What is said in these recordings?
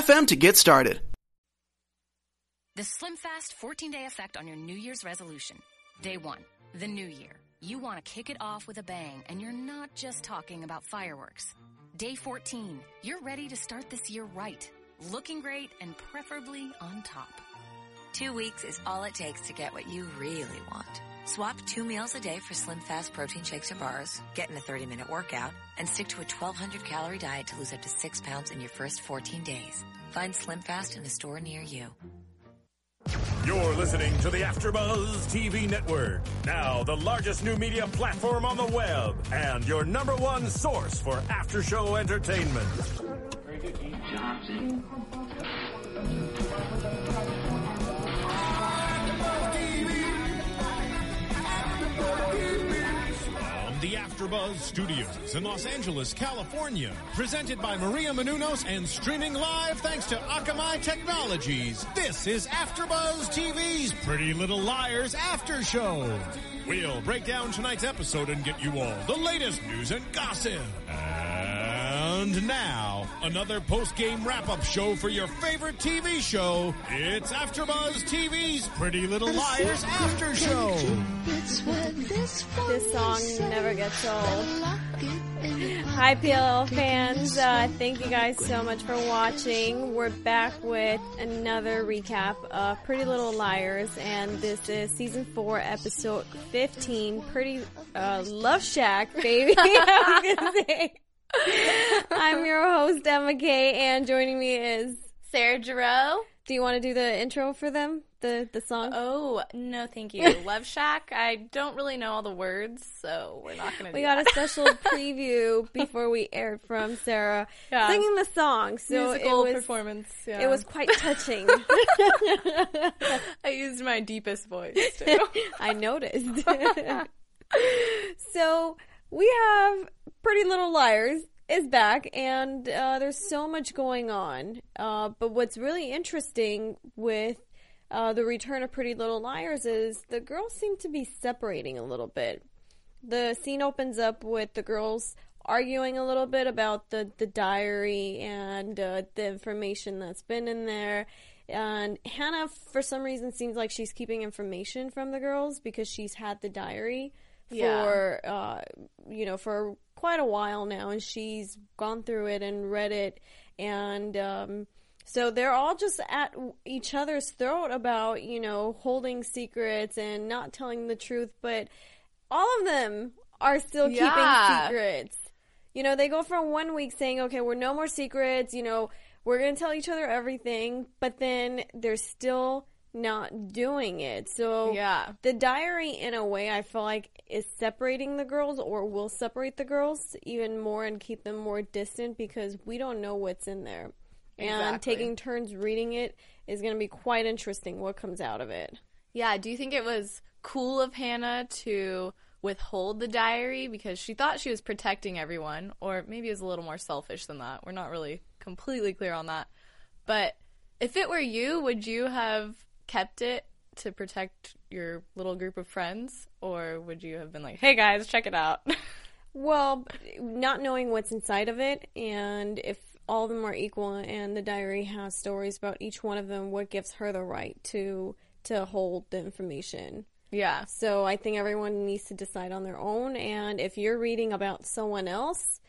to get started. The SlimFast 14 day effect on your New Year's resolution. Day one, the new year. You want to kick it off with a bang, and you're not just talking about fireworks. Day 14, you're ready to start this year right, looking great and preferably on top. Two weeks is all it takes to get what you really want. Swap two meals a day for Slim Fast protein shakes or bars, get in a 30 minute workout, and stick to a 1200 calorie diet to lose up to six pounds in your first 14 days. Find Slim Fast in a store near you. You're listening to the AfterBuzz TV Network, now the largest new media platform on the web, and your number one source for after-show entertainment. From the AfterBuzz Studios in Los Angeles, California, presented by Maria Menounos and streaming live thanks to Akamai Technologies. This is AfterBuzz TV's Pretty Little Liars After Show. We'll break down tonight's episode and get you all the latest news and gossip. And now, another post-game wrap-up show for your favorite TV show. It's AfterBuzz TV's Pretty Little Liars After Show. This song never gets old. Hi, PLL fans. Uh, thank you guys so much for watching. We're back with another recap of Pretty Little Liars, and this is season four, episode 15, Pretty uh, Love Shack, baby. I was gonna say. I'm your host, Emma Kay, and joining me is Sarah Giroux. Do you want to do the intro for them? The the song? Oh, no, thank you. Love Shack. I don't really know all the words, so we're not going to We got that. a special preview before we aired from Sarah Yeah. singing the song. So musical it was performance. Yeah. it was quite touching. I used my deepest voice too. I noticed. so we have Pretty Little Liars is back, and uh, there's so much going on. Uh, but what's really interesting with uh, the return of Pretty Little Liars is the girls seem to be separating a little bit. The scene opens up with the girls arguing a little bit about the, the diary and uh, the information that's been in there. And Hanna, for some reason, seems like she's keeping information from the girls because she's had the diary Yeah. for, uh, you know, for quite a while now, and she's gone through it and read it, and um, so they're all just at each other's throat about, you know, holding secrets and not telling the truth, but all of them are still Yeah. keeping secrets. You know, they go from one week saying, okay, we're no more secrets, you know, we're going to tell each other everything, but then they're still not doing it. So, Yeah. the diary, in a way, I feel like is separating the girls or will separate the girls even more and keep them more distant because we don't know what's in there. And taking turns reading it is going to be quite interesting what comes out of it. yeah. Do you think it was cool of Hanna to withhold the diary because she thought she was protecting everyone, or maybe it was a little more selfish than that? We're not really completely clear on that. But if it were you, would you have kept it to protect your little group of friends, or would you have been like, "Hey guys, check it out"? Well, not knowing what's inside of it, and if all of them are equal, and the diary has stories about each one of them, what gives her the right to to hold the information? yeah. So I think everyone needs to decide on their own. And if you're reading about someone else,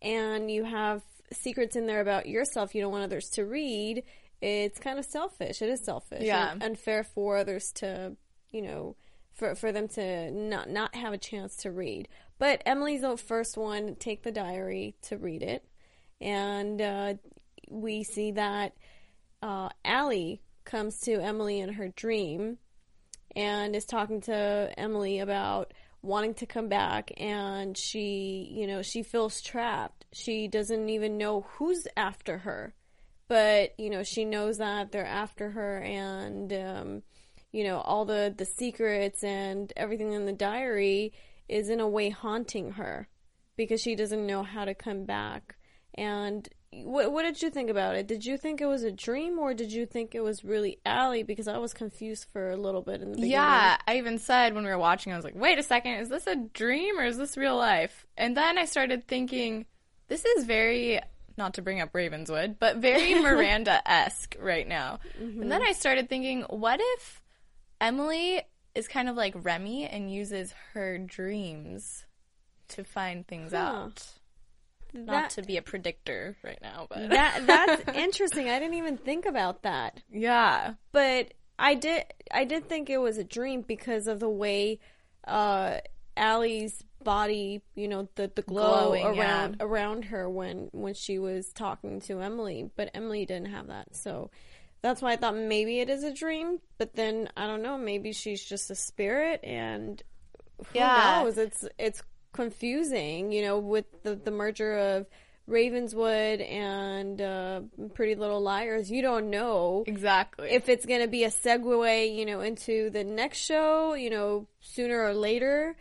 and you have secrets in there about yourself you don't want others to read, it's kind of selfish. It is selfish. Yeah. and unfair for others to, you know, for for them to not not have a chance to read. But Emily's the first one to take the diary to read it, and uh, we see that uh, Ali comes to Emily in her dream and is talking to Emily about wanting to come back and she, you know, she feels trapped. She doesn't even know who's after her but you know she knows that they're after her and um, you know all the the secrets and everything in the diary is in a way haunting her because she doesn't know how to come back. And what, what did you think about it? Did you think it was a dream or did you think it was really Ali because I was confused for a little bit in the beginning. Yeah, I even said when we were watching, I was like, wait a second, is this a dream or is this real life? And then I started thinking, this is very, not to bring up Ravenswood, but very Miranda esque right now. And then I started thinking, what if Emily is kind of like Remy and uses her dreams to find things Huh. out? Not to be a predictor right now, but that that's interesting I didn't even think about that yeah. but I did I did think it was a dream because of the way uh Ali's body, you know, the the glow Glowing, around yeah. around her when when she was talking to Emily, but Emily didn't have that. So that's why I thought maybe it is a dream, but then I don't know, maybe she's just a spirit and who Yeah. knows? It's it's confusing, you know, with the the merger of Ravenswood and uh, Pretty Little Liars. You don't know Exactly. if it's going to be a segue, you know, into the next show, you know, sooner or later.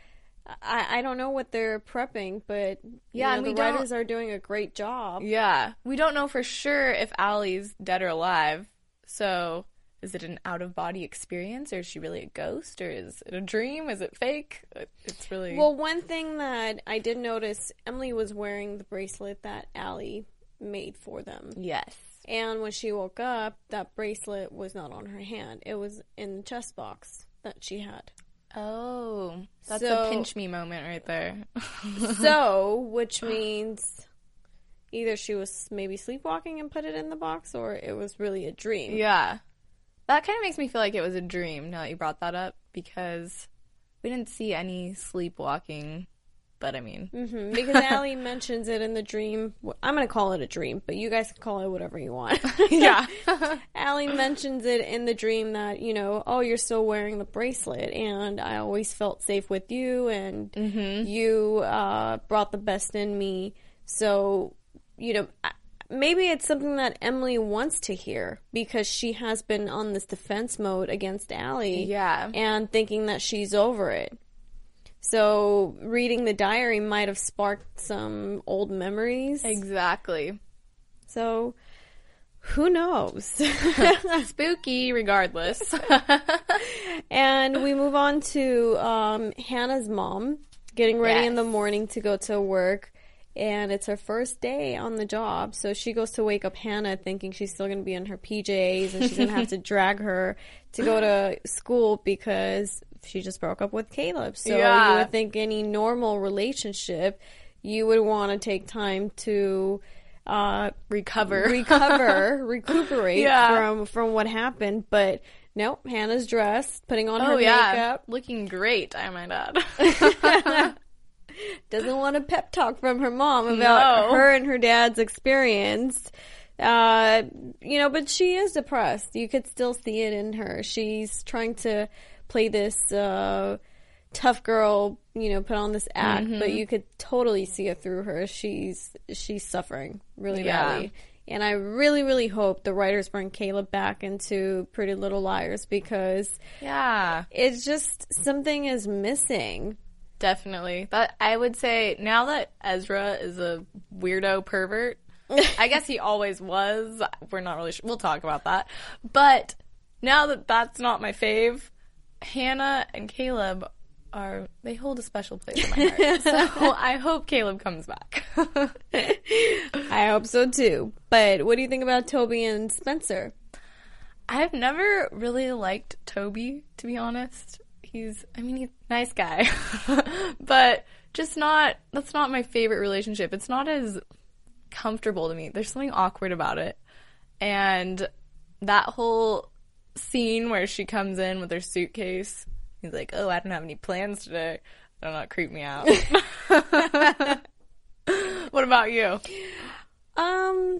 I, I don't know what they're prepping, but Yeah, you know, the writers are doing a great job. Yeah. We don't know for sure if Ali's dead or alive. So, is it an out of body experience or is she really a ghost or is it a dream? Is it fake? It's really. Well, one thing that I did notice, Emily was wearing the bracelet that Ali made for them. yes. And when she woke up, that bracelet was not on her hand. It was in the chest box that she had. Oh, that's So- a pinch me moment right there. so, which means either she was maybe sleepwalking and put it in the box or it was really a dream. yeah. That kind of makes me feel like it was a dream now that you brought that up because we didn't see any sleepwalking. But I mean, hmm Because Ali mentions it in the dream. I'm going to call it a dream, but you guys can call it whatever you want. yeah. Ali mentions it in the dream that, you know, oh, you're still wearing the bracelet, and I always felt safe with you, and you uh, brought the best in me. So, you know, I- maybe it's something that Emily wants to hear because she has been on this defense mode against Ali. Yeah. And thinking that she's over it. So, reading the diary might have sparked some old memories. exactly. So, who knows? Spooky, regardless. and we move on to um, Hanna's mom getting ready in the morning to go to work. And it's her first day on the job. So she goes to wake up Hanna thinking she's still going to be in her PJs and she's going to have to drag her to go to school because she just broke up with Caleb. So you would think any normal relationship, you would want to take time to uh, Recover. recover, recuperate Yeah. from from what happened. But nope, Hanna's dressed, putting on her oh yeah, makeup, looking great. I might add. doesn't want a pep talk from her mom about No. her and her dad's experience. Uh, you know, but she is depressed. You could still see it in her. She's trying to play this uh, tough girl, you know, put on this act, Mm-hmm. but you could totally see it through her. She's she's suffering really Yeah. badly. And I really, really hope the writers bring Caleb back into Pretty Little Liars because yeah, it's just something is missing. definitely. But I would say now that Ezra is a weirdo pervert, I guess he always was. We're not really sure. We'll talk about that. But now that that's not my fave, Hanna and Caleb are they hold a special place in my heart. so I hope Caleb comes back. I hope so too. But what do you think about Toby and Spencer? I've never really liked Toby, to be honest. He's, I mean, he's a nice guy, but just not, that's not my favorite relationship. It's not as comfortable to me. There's something awkward about it. And that whole scene where she comes in with her suitcase, he's like, oh, I don't have any plans today. Don't know, it me out. what about you? Um,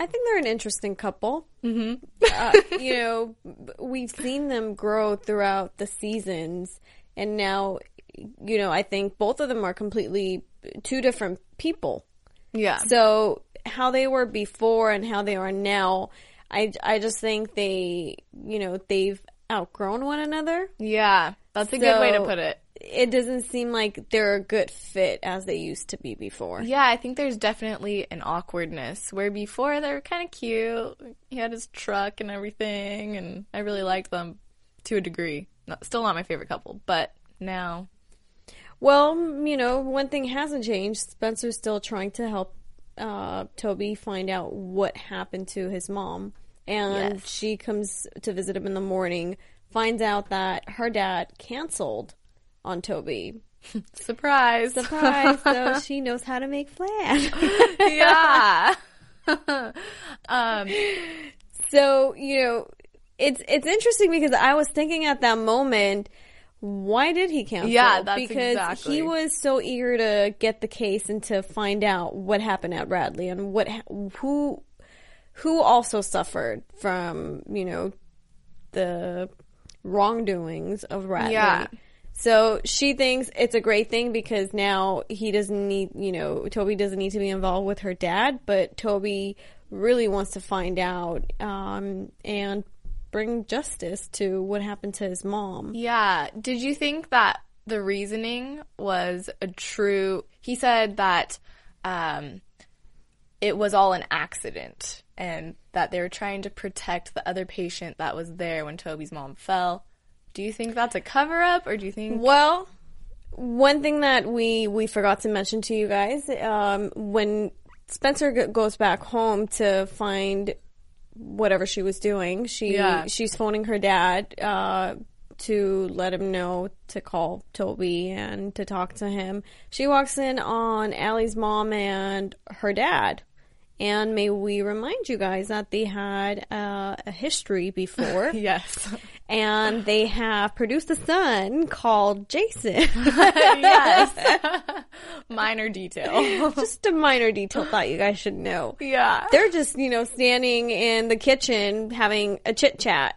I think they're an interesting couple. Mm-hmm. uh, you know, we've seen them grow throughout the seasons, and now, you know, I think both of them are completely two different people. Yeah. So how they were before and how they are now, I, I just think they, you know, they've outgrown one another. Yeah, that's a good way to put it. It doesn't seem like they're a good fit as they used to be before. Yeah, I think there's definitely an awkwardness where before they were kind of cute. He had his truck and everything, and I really liked them to a degree. Not, still not my favorite couple, but now, Well, you know, one thing hasn't changed. Spencer's still trying to help uh, Toby find out what happened to his mom. And Yes. she comes to visit him in the morning, finds out that her dad canceled on Toby. surprise, Surprise! so she knows how to make flan. yeah. um, so, you know, it's it's interesting because I was thinking at that moment, why did he cancel? Yeah, that's because exactly. he was so eager to get the case and to find out what happened at Radley and what who who also suffered from you know the wrongdoings of Radley. Yeah. So she thinks it's a great thing because now he doesn't need, you know, Toby doesn't need to be involved with her dad, but Toby really wants to find out um, and bring justice to what happened to his mom. Yeah. Did you think that the reasoning was a true? He said that um, it was all an accident and that they were trying to protect the other patient that was there when Toby's mom fell. Do you think that's a cover up or do you think. Well, one thing that we we forgot to mention to you guys um, when Spencer g- goes back home to find whatever she was doing, she Yeah. she's phoning her dad uh, to let him know to call Toby and to talk to him. She walks in on Ali's mom and her dad. And may we remind you guys that they had uh, a history before Yes. and they have produced a son called Jason. yes. Minor detail. just a minor detail thought you guys should know. yeah. They're just, you know, standing in the kitchen having a chit chat.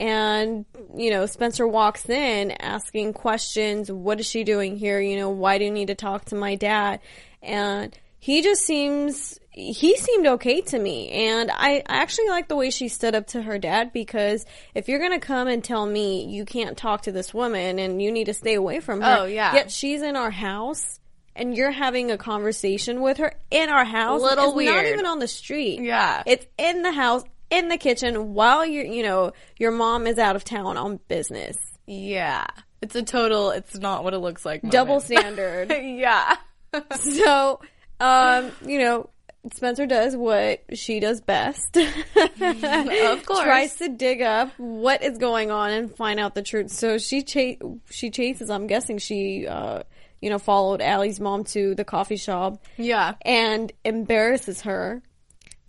And, you know, Spencer walks in asking questions. What is she doing here? You know, why do you need to talk to my dad? And he just seems, he seemed okay to me. And I, I actually like the way she stood up to her dad because if you're going to come and tell me you can't talk to this woman and you need to stay away from her. Oh, yeah. Yet she's in our house and you're having a conversation with her in our house. Little It's not even on the street. Yeah. It's in the house, in the kitchen, while you're, you know, your mom is out of town on business. Yeah. It's a total, it's not what it looks like. Double standard. yeah. so, um, you know, Spencer does what she does best. Of course. Tries to dig up what is going on and find out the truth. So she cha- she chases. I'm guessing she, uh, you know, followed Ali's mom to the coffee shop. Yeah. and embarrasses her,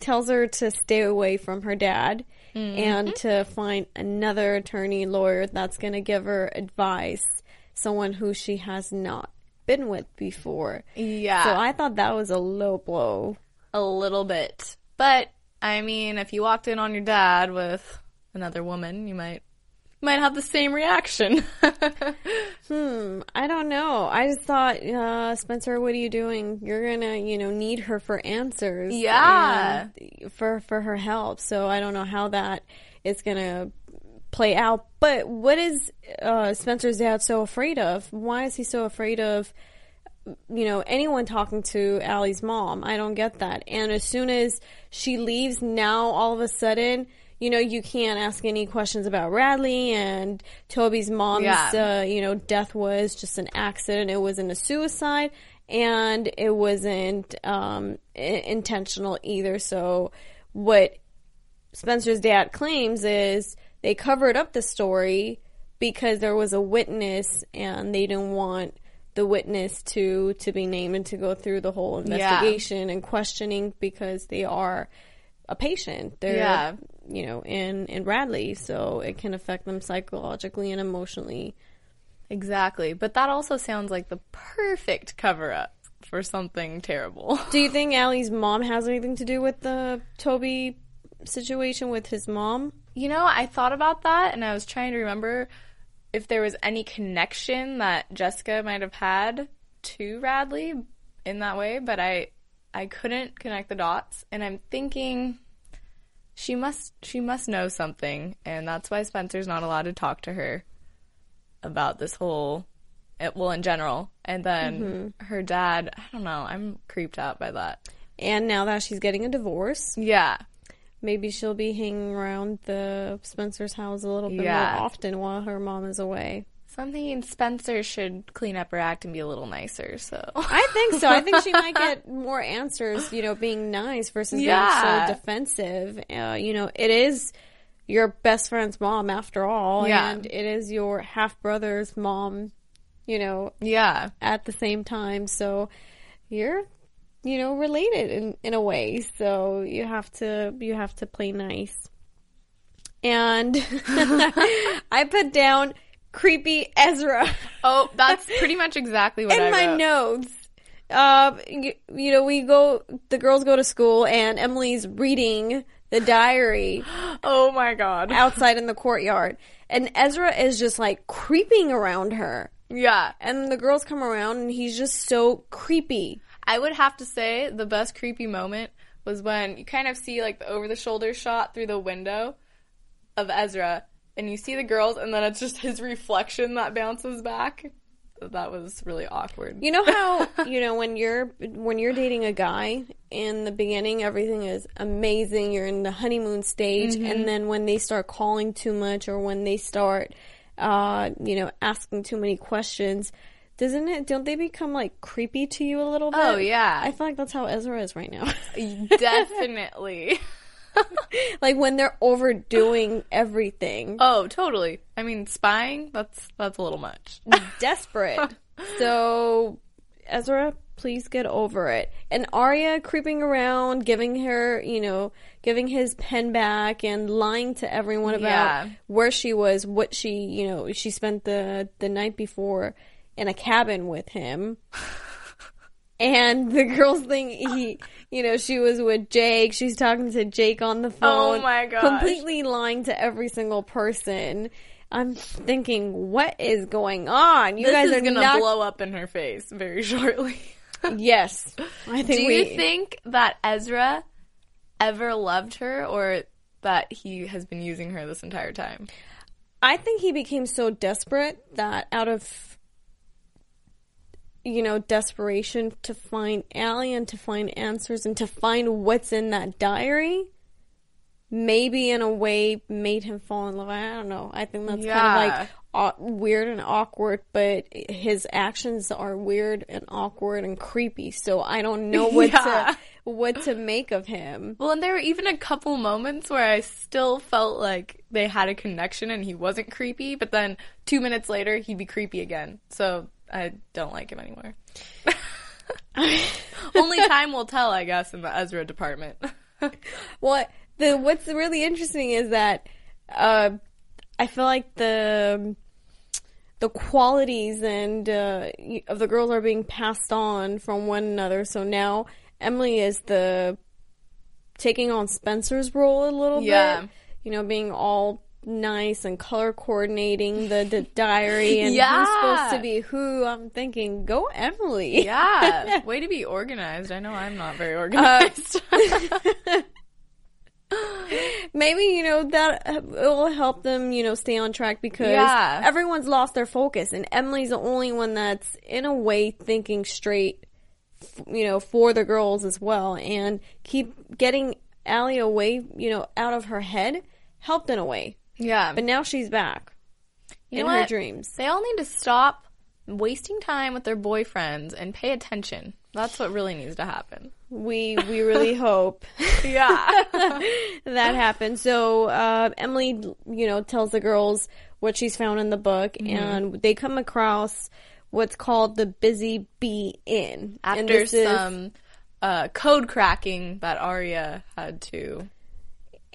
tells her to stay away from her dad and to find another attorney lawyer that's going to give her advice, someone who she has not been with before. Yeah. So I thought that was a low blow. a little bit. But I mean, if you walked in on your dad with another woman, you might might have the same reaction. Hmm, I don't know. I just thought, uh, Spencer, what are you doing? You're gonna, you know, need her for answers. Yeah. For for her help. So I don't know how that is gonna play out. But what is uh, Spencer's dad so afraid of? Why is he so afraid of? You know, anyone talking to Ali's mom. I don't get that. And as soon as she leaves, now all of a sudden, you know, you can't ask any questions about Radley and Toby's mom's, Yeah. uh, you know, death was just an accident. It wasn't a suicide and it wasn't um, I- intentional either. So, what Spencer's dad claims is they covered up the story because there was a witness and they didn't want the witness to to be named and to go through the whole investigation and questioning because they are a patient. They're Yeah. you know in in Radley, so it can affect them psychologically and emotionally. exactly. But that also sounds like the perfect cover up for something terrible. Do you think Ali's mom has anything to do with the Toby situation with his mom? You know, I thought about that and I was trying to remember if there was any connection that Jessica might have had to Radley in that way, but I I couldn't connect the dots, and I'm thinking she must she must know something, and that's why Spencer's not allowed to talk to her about this whole eh, well in general. And then her dad, I don't know, I'm creeped out by that. And now that she's getting a divorce, Yeah. Maybe she'll be hanging around the Spencer's house a little bit Yeah. more often while her mom is away. Something Spencer should clean up her act and be a little nicer. So I think so. I think she might get more answers, you know, being nice versus Yeah. being so defensive. Uh, you know, it is your best friend's mom after all, Yeah. and it is your half brother's mom, you know, yeah, at the same time. So you're, you know, related in, in a way. So you have to you have to play nice. And I put down creepy Ezra Oh, that's pretty much exactly what in I my wrote. notes. Um, you, you know, we go. The girls go to school, and Emily's reading the diary Oh my god. outside in the courtyard, and Ezra is just like creeping around her. Yeah. And the girls come around, and he's just so creepy. I would have to say the best creepy moment was when you kind of see like the over the shoulder shot through the window of Ezra and you see the girls and then it's just his reflection that bounces back. That was really awkward. You know how you know when you're when you're dating a guy in the beginning everything is amazing you're in the honeymoon stage and then when they start calling too much or when they start uh you know asking too many questions doesn't it don't they become like creepy to you a little oh, bit? Oh, yeah. I feel like that's how Ezra is right now. Definitely. like when they're overdoing everything. Oh, totally. I mean, spying, that's that's a little much. desperate. so, Ezra, please get over it. And Aria creeping around, giving her, you know, giving his pen back and lying to everyone about Yeah. where she was, what she, you know, she spent the the night before in a cabin with him. And the girls think he, you know, she was with Jake. She's talking to Jake on the oh phone. Oh my gosh. Completely lying to every single person. I'm thinking, what is going on? You This guys are gonna not. blow up in her face very shortly. Yes, I think Do we. you think that Ezra ever loved her or that he has been using her this entire time? I think he became so desperate that out of you know desperation to find Ali and to find answers and to find what's in that diary, maybe in a way made him fall in love. I don't know. I think that's Yeah. kind of like aw- weird and awkward, but his actions are weird and awkward and creepy. So I don't know what Yeah. to what to make of him. Well, and there were even a couple moments where I still felt like they had a connection and he wasn't creepy, but then two minutes later he'd be creepy again. So I don't like him anymore. Only time will tell, I guess, in the Ezra department. What the what's really interesting is that uh, I feel like the the qualities and uh, of the girls are being passed on from one another. So now Emily is the taking on Spencer's role a little Yeah. bit. You know, being all nice and color coordinating the, the diary and yeah. who's supposed to be who. I'm thinking, go Emily. yeah, way to be organized. I know I'm not very organized. maybe you know that uh, will help them you know stay on track because Yeah. everyone's lost their focus and emily's the only one that's in a way thinking straight you know for the girls as well and keep getting Ali away you know out of her head helped in a way yeah, but now she's back You in her what? dreams They all need to stop wasting time with their boyfriends and pay attention. That's what really needs to happen. we we really hope Yeah. that happens. So uh, Emily, you know, tells the girls what she's found in the book, Mm-hmm. and they come across what's called the Busy Bee Inn. After this is- some uh, code cracking that Aria had to.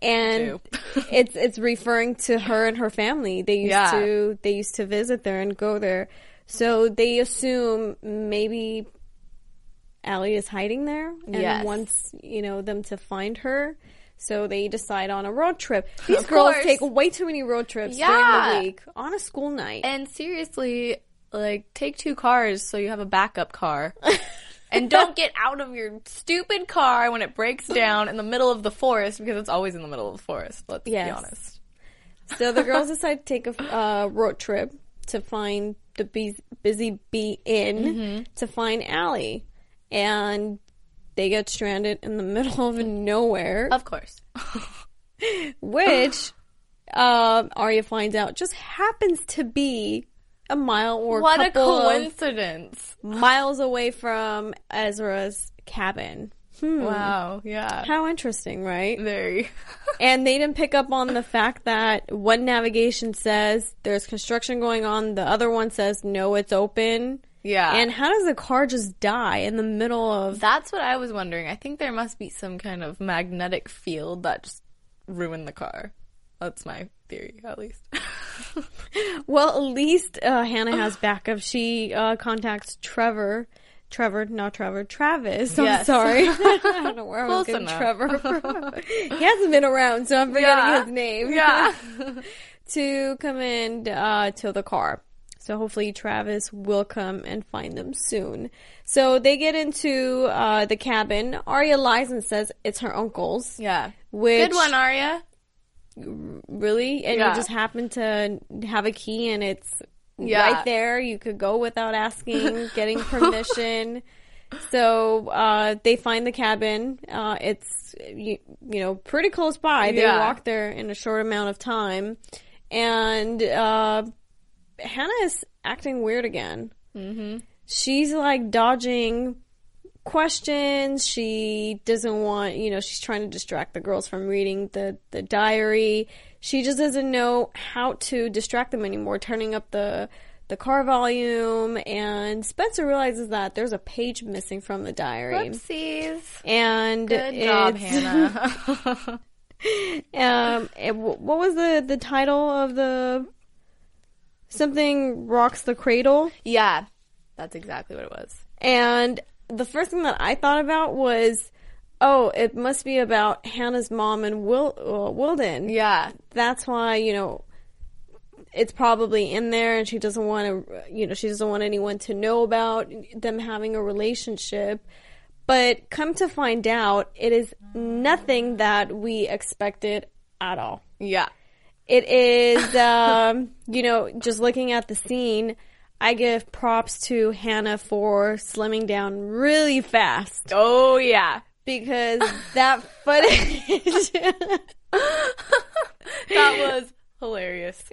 And it's it's referring to her and her family. They used Yeah. to they used to visit there and go there. So they assume maybe Ali is hiding there and Yes. wants you know them to find her. So they decide on a road trip. These Of girls course. take way too many road trips Yeah. during the week on a school night. And seriously, like, take two cars so you have a backup car. and don't get out of your stupid car when it breaks down in the middle of the forest because it's always in the middle of the forest. Let's Yes. be honest. So the girls decide to take a uh, road trip to find the bee, busy bee inn Mm-hmm. to find Ali, and they get stranded in the middle of nowhere, Of course. which um, Aria finds out just happens to be a mile or what a coincidence. miles away from Ezra's cabin. Hmm. Wow. Yeah. How interesting, right? Very. And they didn't pick up on the fact that one navigation says there's construction going on, the other one says no, it's open. yeah. And how does a car just die in the middle of That's what I was wondering. I think there must be some kind of magnetic field that just ruined the car. That's my theory, at least. Well, at least uh, Hanna has backup. She uh, contacts Trevor. Trevor, not Trevor, Travis. I'm Yes. sorry. I don't know where I was getting enough. Trevor from. he hasn't been around, so I'm forgetting Yeah. his name. Yeah. to come in uh, to the car. So hopefully Travis will come and find them soon. So they get into uh, the cabin. Aria lies and says it's her uncle's. yeah. Which Good one, Aria. Really, and Yeah. you just happen to have a key and it's Yeah. right there. You could go without asking, getting permission. So uh, they find the cabin. Uh, it's you, you know pretty close by. They Yeah. walk there in a short amount of time, and uh, Hanna is acting weird again. Mm-hmm. She's like dodging questions. She doesn't want, you know, she's trying to distract the girls from reading the, the diary. She just doesn't know how to distract them anymore, turning up the the car volume and Spencer realizes that there's a page missing from the diary. Whoopsies. And Good job, Hanna. um it, what was the the title of the something rocks the cradle? yeah. That's exactly what it was. And the first thing that I thought about was, oh, it must be about Hanna's mom and Will uh, Wilden. Yeah. That's why you know it's probably in there, and she doesn't want to, you know, she doesn't want anyone to know about them having a relationship. But come to find out, it is nothing that we expected at all. Yeah. It is, um, you know, just looking at the scene, I give props to Hanna for slimming down really fast Oh, yeah. because that footage That was hilarious.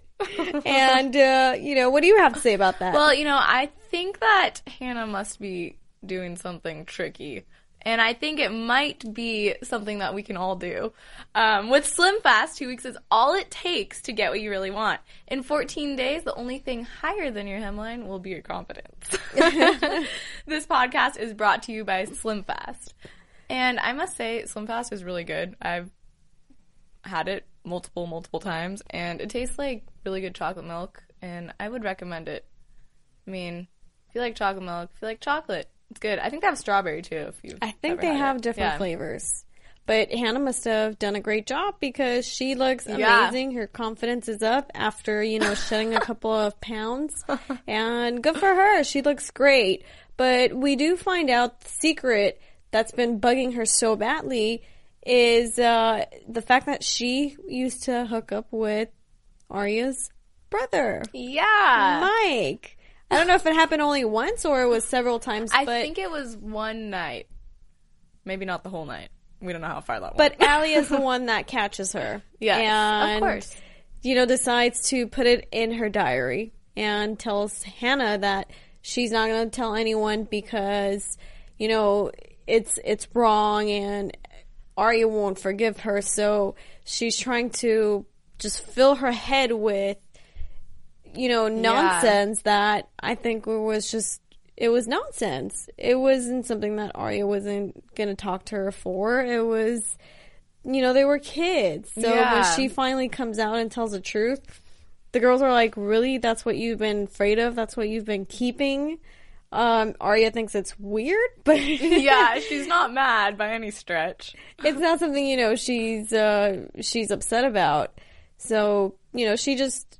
and, uh, you know, what do you have to say about that? Well, you know, I think that Hanna must be doing something tricky. And I think it might be something that we can all do. Um, with Slim Fast, two weeks is all it takes to get what you really want. In 14 days, the only thing higher than your hemline will be your confidence. this podcast is brought to you by Slim Fast. And I must say, Slim Fast is really good. I've had it multiple, multiple times, and it tastes like really good chocolate milk, and I would recommend it. I mean, if you like chocolate milk, if you like chocolate, it's good. I think they have strawberry too. If you, I think they have different flavors. But Hanna must have done a great job because she looks Yeah. amazing. Her confidence is up after, you know, shedding a couple of pounds. And good for her. She looks great. But we do find out the secret that's been bugging her so badly is uh, the fact that she used to hook up with Aria's brother, Yeah, Mike. I don't know if it happened only once or it was several times, I but think it was one night, maybe not the whole night. We don't know how far that went. But Ali is the one that catches her. Yes, of course. You know, decides to put it in her diary and tells Hanna that she's not going to tell anyone because, you know, it's it's wrong and Aria won't forgive her. So she's trying to just fill her head with, you know, nonsense that I think was just it was nonsense. It wasn't something that Aria wasn't going to talk to her for. It was, you know, they were kids. So Yeah. when she finally comes out and tells the truth, the girls are like, "Really? That's what you've been afraid of? That's what you've been keeping?" Um, Aria thinks it's weird, but yeah, she's not mad by any stretch. it's not something you know she's uh she's upset about. So you know, she just,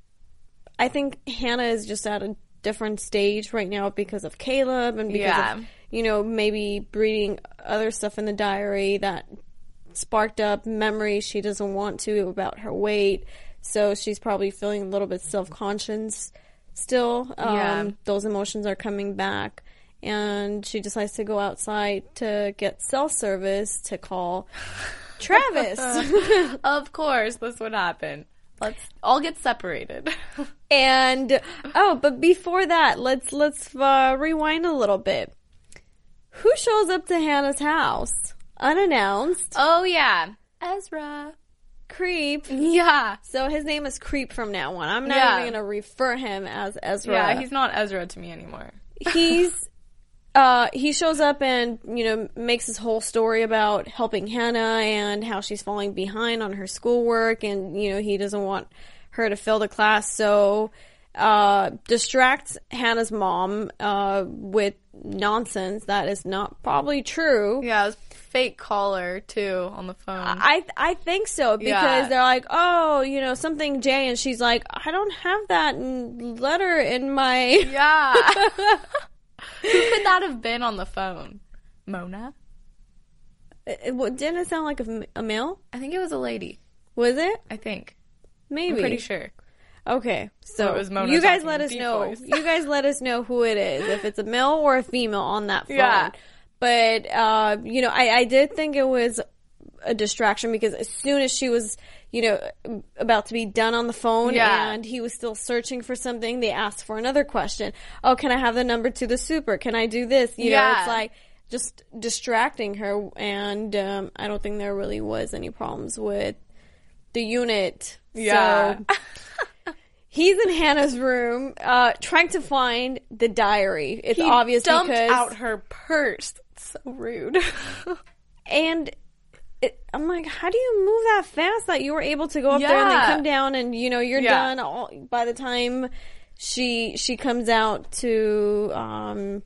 I think Hanna is just at a different stage right now because of Caleb and because Yeah. of you know, maybe reading other stuff in the diary that sparked up memories she doesn't want to about her weight. So she's probably feeling a little bit self conscious still. Um, Yeah. Those emotions are coming back. And she decides to go outside to get cell service to call Travis. Of course, this would happen. Let's all get separated. and oh, but before that, let's let's uh, rewind a little bit. Who shows up to Hanna's house unannounced? oh yeah, Ezra. Creep. Yeah, So his name is Creep from now on. I'm not Yeah. even going to refer him as Ezra. yeah. He's not Ezra to me anymore. he's uh he shows up and you know makes his whole story about helping Hanna and how she's falling behind on her schoolwork and you know he doesn't want her to fail the class so uh distracts Hanna's mom uh with nonsense that is not probably true. Yeah, fake caller too on the phone. I I think so because Yeah. they're like, oh, you know, something Jay, and she's like, I don't have that letter in my. yeah. Who could that have been on the phone? Mona? It, what, didn't it sound like a male? I think it was a lady. Was it? I think. Maybe. I'm pretty sure. Okay, so it was Mona you guys let us know. you guys let us know who it is, if it's a male or a female on that phone. Yeah. But uh, you know, I, I did think it was a distraction because as soon as she was, you know, about to be done on the phone Yeah. and he was still searching for something, they asked for another question. Oh, can I have the number to the super? Can I do this? You know, it's like just distracting her, and um, I don't think there really was any problems with the unit. Yeah. So he's in Hanna's room, uh, trying to find the diary. It's He obvious dumped because out her purse. It's so rude. and it, I'm like, how do you move that fast that you were able to go up there and then come down and you know you're Yeah. done all, by the time she she comes out to um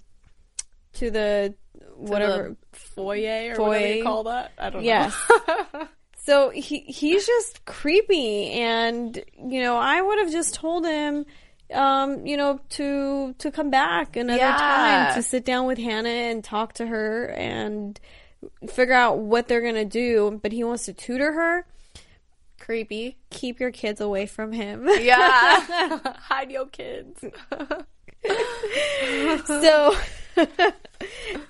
to the whatever The foyer or Foyer. whatever you call that. I don't Yes. know. so he he's just creepy, and you know I would have just told him, um, you know, to to come back another Yeah. time to sit down with Hanna and talk to her and figure out what they're gonna do. But he wants to tutor her. Creepy. Keep your kids away from him. Yeah. Hide your kids. so,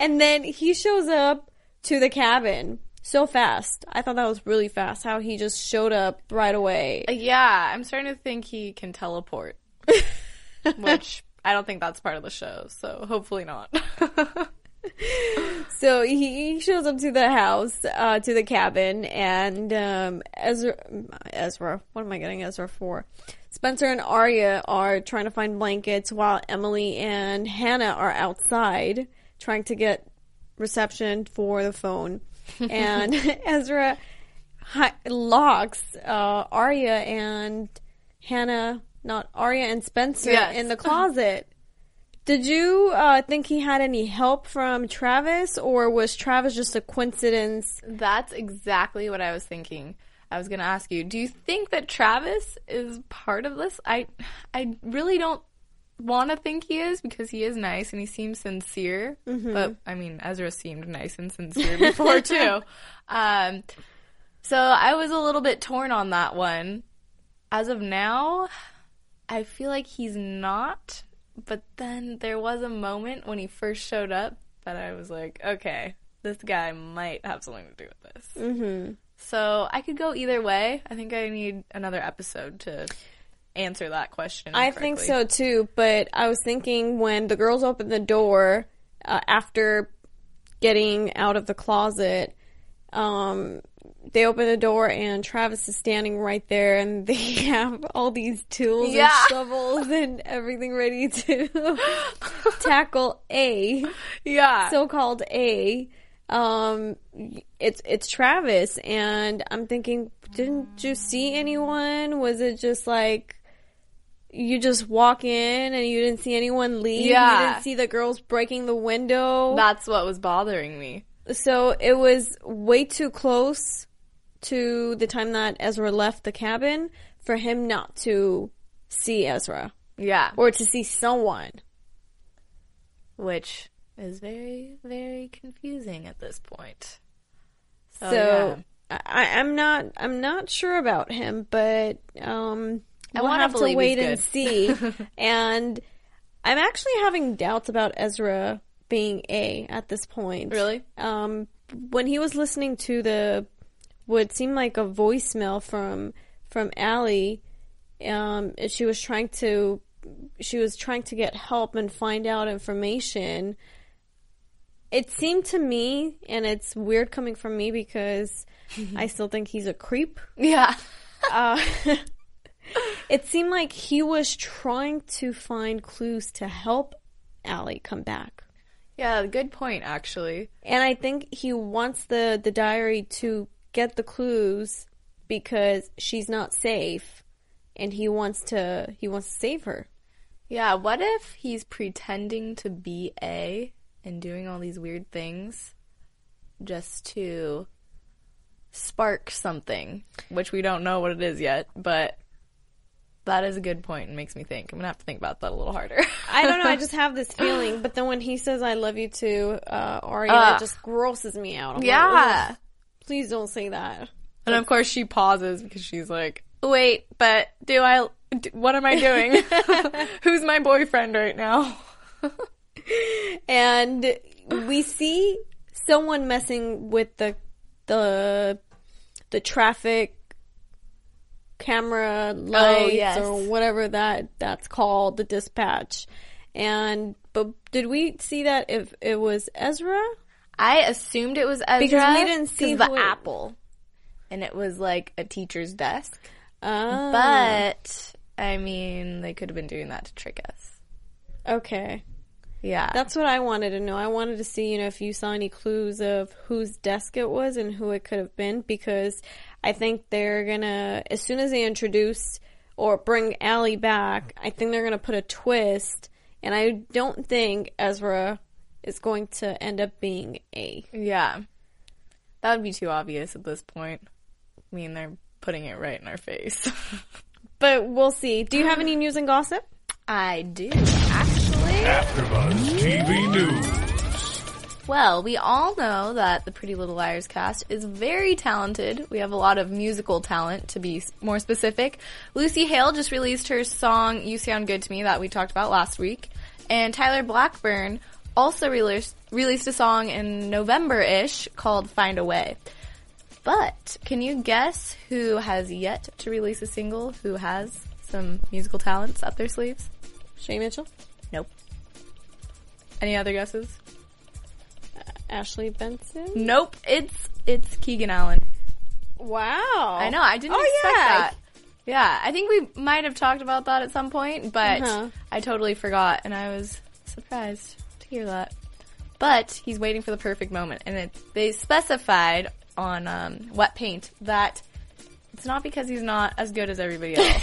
and then he shows up to the cabin so fast. I thought that was really fast. How he just showed up right away. Yeah, I'm starting to think he can teleport. Which I don't think that's part of the show, so hopefully not. So he, shows up to the house, uh, to the cabin, and um, Ezra, Ezra, what am I getting Ezra for? Spencer and Aria are trying to find blankets while Emily and Hanna are outside trying to get reception for the phone. And Ezra hi- locks uh, Aria and Hanna, not Aria and Spencer, Yes. in the closet. Did you uh, think he had any help from Travis, or was Travis just a coincidence? That's exactly what I was thinking. I was going to ask you, do you think that Travis is part of this? I I really don't want to think he is because he is nice and he seems sincere. But I mean, Ezra seemed nice and sincere before too. Um so I was a little bit torn on that one. As of now, I feel like he's not, but then there was a moment when he first showed up that I was like, okay, this guy might have something to do with this. Mm-hmm. So I could go either way. I think I need another episode to answer that question. I think so too, but I was thinking when the girls opened the door uh, after getting out of the closet, um, they open the door and Travis is standing right there, and they have all these tools Yeah. and shovels and everything ready to tackle A. Yeah. so-called A. Um, it's it's Travis, and I'm thinking, didn't you see anyone? Was it just like you just walk in and you didn't see anyone leave? You Yeah. didn't see the girls breaking the window. that's what was bothering me. So it was way too close to the time that Ezra left the cabin for him not to see Ezra Yeah. or to see someone. Which is very, very confusing at this point. So, So yeah. I, I'm not I'm not sure about him, but um, I we'll wanna have to wait and see. and I'm actually having doubts about Ezra being A at this point. Really? Um, when he was listening to the what seemed like a voicemail from from Ali, um, and she was trying to she was trying to get help and find out information. It seemed to me, and it's weird coming from me because I still think he's a creep. yeah. Uh, it seemed like he was trying to find clues to help Ali come back. Yeah, good point, actually. And I think he wants the, the diary to get the clues because she's not safe and he wants to he wants to save her. Yeah, what if he's pretending to be A and doing all these weird things just to spark something, which we don't know what it is yet, but that is a good point and makes me think. I'm gonna have to think about that a little harder. I don't know, I just have this feeling, but then when he says I love you too, uh Aria Ugh. it just grosses me out. I'm yeah. "Ugh, please don't say that. And of course she pauses because she's like, "Wait, but do I? d- What am I doing? Who's my boyfriend right now?" and we see someone messing with the the the traffic camera lights yes. or whatever that that's called the dispatch. And but did we see that if it was Ezra? I assumed it was Ezra Because we didn't see the apple, and it was like a teacher's desk. uh, But I mean, they could have been doing that to trick us. okay. Yeah, that's what I wanted to know. I wanted to see you know if you saw any clues of whose desk it was and who it could have been because I think they're gonna as soon as they introduce or bring Ali back, I think they're gonna put a twist, and I don't think Ezra is going to end up being A. yeah. That would be too obvious at this point. I mean, they're putting it right in our face. But we'll see. Do you have any news and gossip? I do actually. AfterBuzz TV News. Well, we all know that the Pretty Little Liars cast is very talented. We have a lot of musical talent, to be more specific. Lucy Hale just released her song "You Sound Good to Me" that we talked about last week, and Tyler Blackburn also released released a song in November-ish called "Find a Way." But can you guess who has yet to release a single? Who has some musical talents up their sleeves? Shay Mitchell, Nope. Any other guesses? Ashley Benson. Nope. It's it's Keegan Allen. Wow. I know. I didn't Oh, expect yeah. that. Yeah, I think we might have talked about that at some point, but Uh-huh. I totally forgot, and I was surprised to hear that. But he's waiting for the perfect moment, and it, they specified on um, Wetpaint that it's not because he's not as good as everybody else.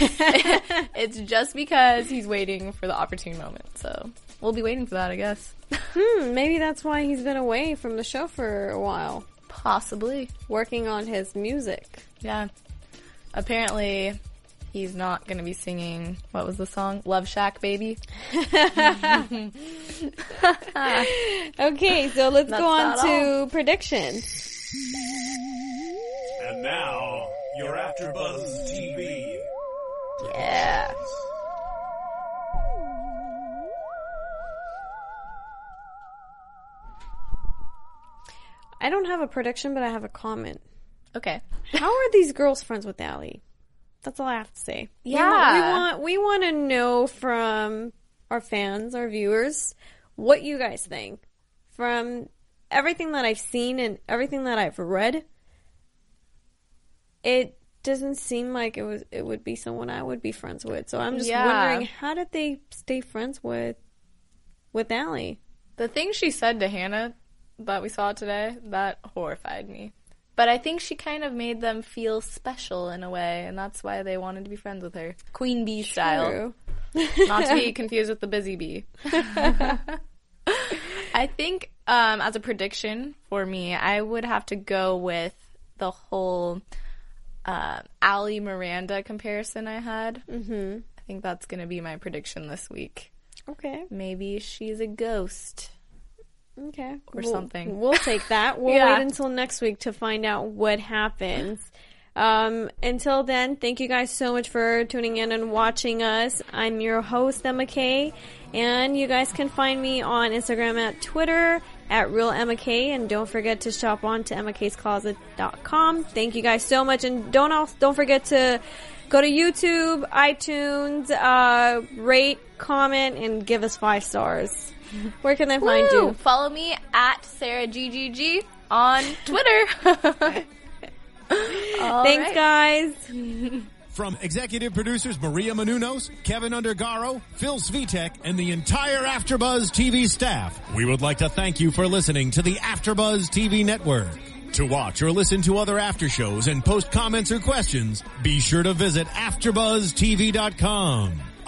it's just because he's waiting for the opportune moment. So we'll be waiting for that, I guess. Hmm, maybe that's why he's been away from the show for a while, Possibly. working on his music. Yeah. Apparently, he's not going to be singing, what was the song? Love Shack Baby? Okay, so let's That's go on not to predictions. And now, you're after Buzz TV. Yeah. I don't have a prediction, but I have a comment. Okay. How are these girls friends with Ali? That's all I have to say. We Yeah. want- we want we want to know from our fans, our viewers, what you guys think. From everything that I've seen and everything that I've read, it doesn't seem like it was it would be someone I would be friends with. So I'm just Yeah. wondering how did they stay friends with with Ali? The thing she said to Hanna that we saw today, that horrified me. But I think she kind of made them feel special in a way, and that's why they wanted to be friends with her. Queen Bee style. Not to be confused with the busy bee. I think, um, as a prediction for me, I would have to go with the whole uh, Ali Miranda comparison I had. Mm-hmm. I think that's going to be my prediction this week. Okay. Maybe she's a ghost. Okay. Or We'll- something. We'll take that. We'll Yeah. wait until next week to find out what happens. Um, until then, thank you guys so much for tuning in and watching us. I'm your host, Emma Kay, and you guys can find me on Instagram at Twitter at Real Emma Kay, and don't forget to shop on to emmacayscloset.com. Thank you guys so much, and don't also, don't forget to go to YouTube, iTunes, uh, rate, comment, and give us five stars. Where can they find Woo! you? Follow me at Sarah GGG on Twitter. Thanks, guys. From executive producers Maria Menounos, Kevin Undergaro, Phil Svitek, and the entire AfterBuzz TV staff, we would like to thank you for listening to the AfterBuzz TV network. To watch or listen to other after shows and post comments or questions, be sure to visit AfterBuzzTV.com.